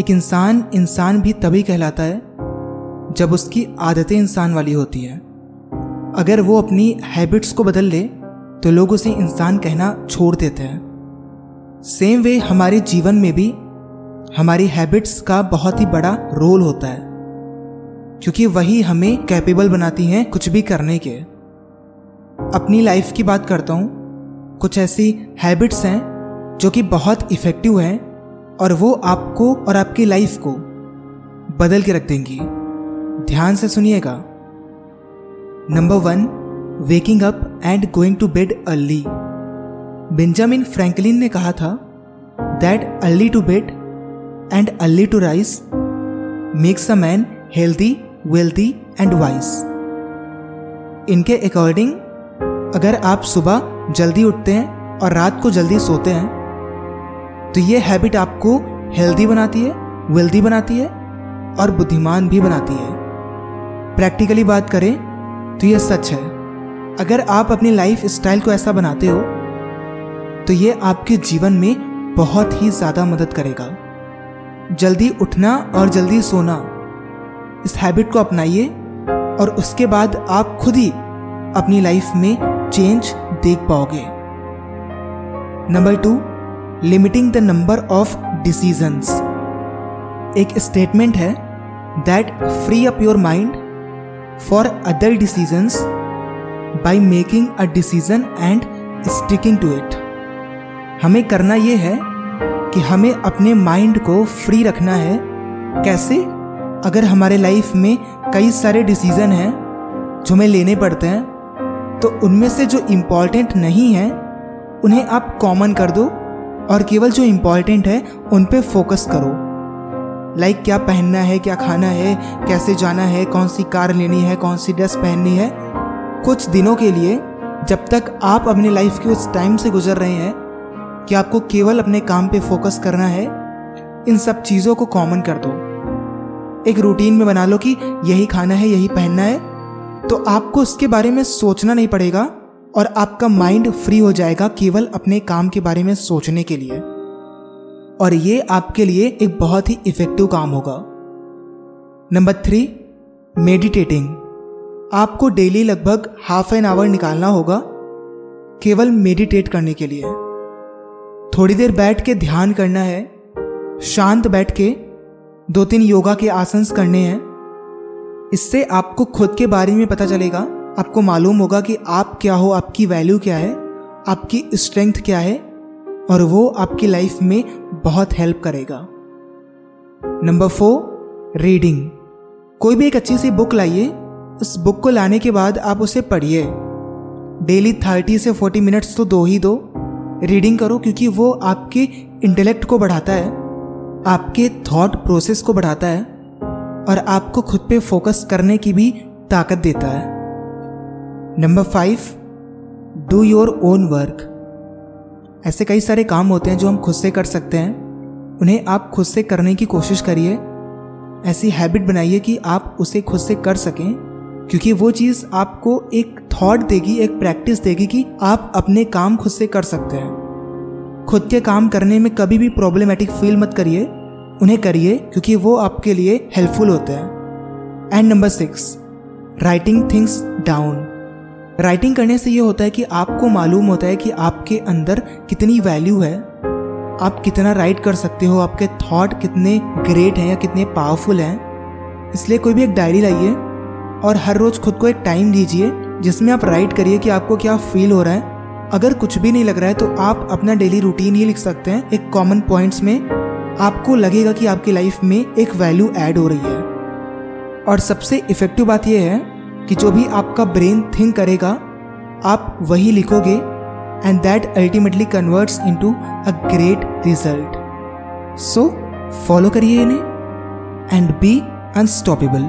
एक इंसान इंसान भी तभी कहलाता है जब उसकी आदतें इंसान वाली होती हैं। अगर वो अपनी हैबिट्स को बदल ले तो लोग उसे इंसान कहना छोड़ देते हैं। सेम वे हमारे जीवन में भी हमारी हैबिट्स का बहुत ही बड़ा रोल होता है, क्योंकि वही हमें कैपेबल बनाती हैं कुछ भी करने के। अपनी लाइफ की बात करता हूँ, कुछ ऐसी हैबिट्स हैं जो कि बहुत इफ़ेक्टिव हैं और वो आपको और आपकी लाइफ को बदल के रख देंगी। ध्यान से सुनिएगा। Number one waking up and going to bed early Benjamin Franklin ने कहा था that early to bed and early to rise makes a man healthy wealthy and wise इनके अकॉर्डिंग अगर आप सुबह जल्दी उठते हैं और रात को जल्दी सोते हैं तो ये हैबिट आपको हेल्दी बनाती है, वेल्दी बनाती है और बुद्धिमान भी बनाती है। प्रैक्टिकली बात करें तो ये सच है। अगर आप अपनी लाइफ स्टाइल को ऐसा बनाते हो तो ये आपके जीवन में बहुत ही ज़्यादा मदद करेगा। जल्दी उठना और जल्दी सोना, इस हैबिट को अपनाइए और उसके बाद आप खुद ही अपनी लाइफ में चेंज देख पाओगे। Number two limiting the number of decisions एक स्टेटमेंट है that free up your mind for other decisions by making a decision and sticking to it हमें करना यह है कि हमें अपने माइंड को फ्री रखना है। कैसे? अगर हमारे लाइफ में कई सारे डिसीज़न हैं जो हमें लेने पड़ते हैं तो उनमें से जो इंपॉर्टेंट नहीं है, उन्हें आप कॉमन कर दो। और केवल जो इंपॉर्टेंट है, उन पे फोकस करो। लाइक like क्या पहनना है, क्या खाना है, कैसे जाना है, कौन सी कार लेनी है, कौन सी ड्रेस पहननी है। कुछ दिनों के लिए, जब तक आप अपनी लाइफ के उस टाइम से गुजर रहे हैं, कि आपको केवल अपने काम पे फोकस करना है, इन सब चीज़ों को कॉमन कर दो। एक रूटीन में बना लो कि यही खाना है, यही पहनना है तो आपको उसके बारे में सोचना नहीं पड़ेगा। और आपका माइंड फ्री हो जाएगा केवल अपने काम के बारे में सोचने के लिए। और ये आपके लिए एक बहुत ही इफ़ेक्टिव काम होगा। नंबर थ्री मेडिटेटिंग आपको डेली लगभग हाफ़ एन आवर निकालना होगा केवल मेडिटेट करने के लिए। थोड़ी देर बैठ के ध्यान करना है, शांत बैठ के दो तीन योगा के आसन करने हैं। इससे आपको खुद के बारे में पता चलेगा आपको मालूम होगा कि आप क्या हो, आपकी वैल्यू क्या है, आपकी स्ट्रेंथ क्या है, और वो आपकी लाइफ में बहुत हेल्प करेगा। नंबर फोर रीडिंग कोई भी एक अच्छी सी बुक लाइए, उस बुक को लाने के बाद आप उसे पढ़िए। डेली थर्टी से फोर्टी मिनट्स तो दो ही दो। रीडिंग करो क्योंकि वो आपके इंटेलेक्ट को बढ़ाता है, आपके थॉट प्रोसेस को बढ़ाता है, और आपको खुद पे फोकस करने की भी ताकत देता है। Number five do your own work ऐसे कई सारे काम होते हैं जो हम खुद से कर सकते हैं। उन्हें आप खुद से करने की कोशिश करिए। ऐसी हैबिट बनाइए कि आप उसे खुद से कर सकें, क्योंकि वो चीज़ आपको एक थॉट देगी, एक प्रैक्टिस देगी कि आप अपने काम खुद से कर सकते हैं। खुद के काम करने में कभी भी प्रॉब्लमेटिक फील मत करिए। उन्हें करिए, क्योंकि वो आपके लिए हेल्पफुल होते हैं। And number six writing things down writing करने से ये होता है कि आपको मालूम होता है कि आपके अंदर कितनी वैल्यू है। आप कितना राइट कर सकते हो, आपके थॉट कितने ग्रेट हैं या कितने पावरफुल हैं। इसलिए कोई भी एक डायरी लाइए और हर रोज़ खुद को एक टाइम दीजिए जिसमें आप राइट करिए कि आपको क्या फील हो रहा है। अगर कुछ भी नहीं लग रहा है तो आप अपना डेली रूटीन ही लिख सकते हैं। एक कॉमन पॉइंट्स में आपको लगेगा कि आपकी लाइफ में एक वैल्यू ऐड हो रही है। और सबसे इफ़ेक्टिव बात यह है कि जो भी आपका ब्रेन थिंक करेगा, आप वही लिखोगे and that ultimately converts into a great result so follow करिए इन्हें एंड बी अनस्टॉपेबल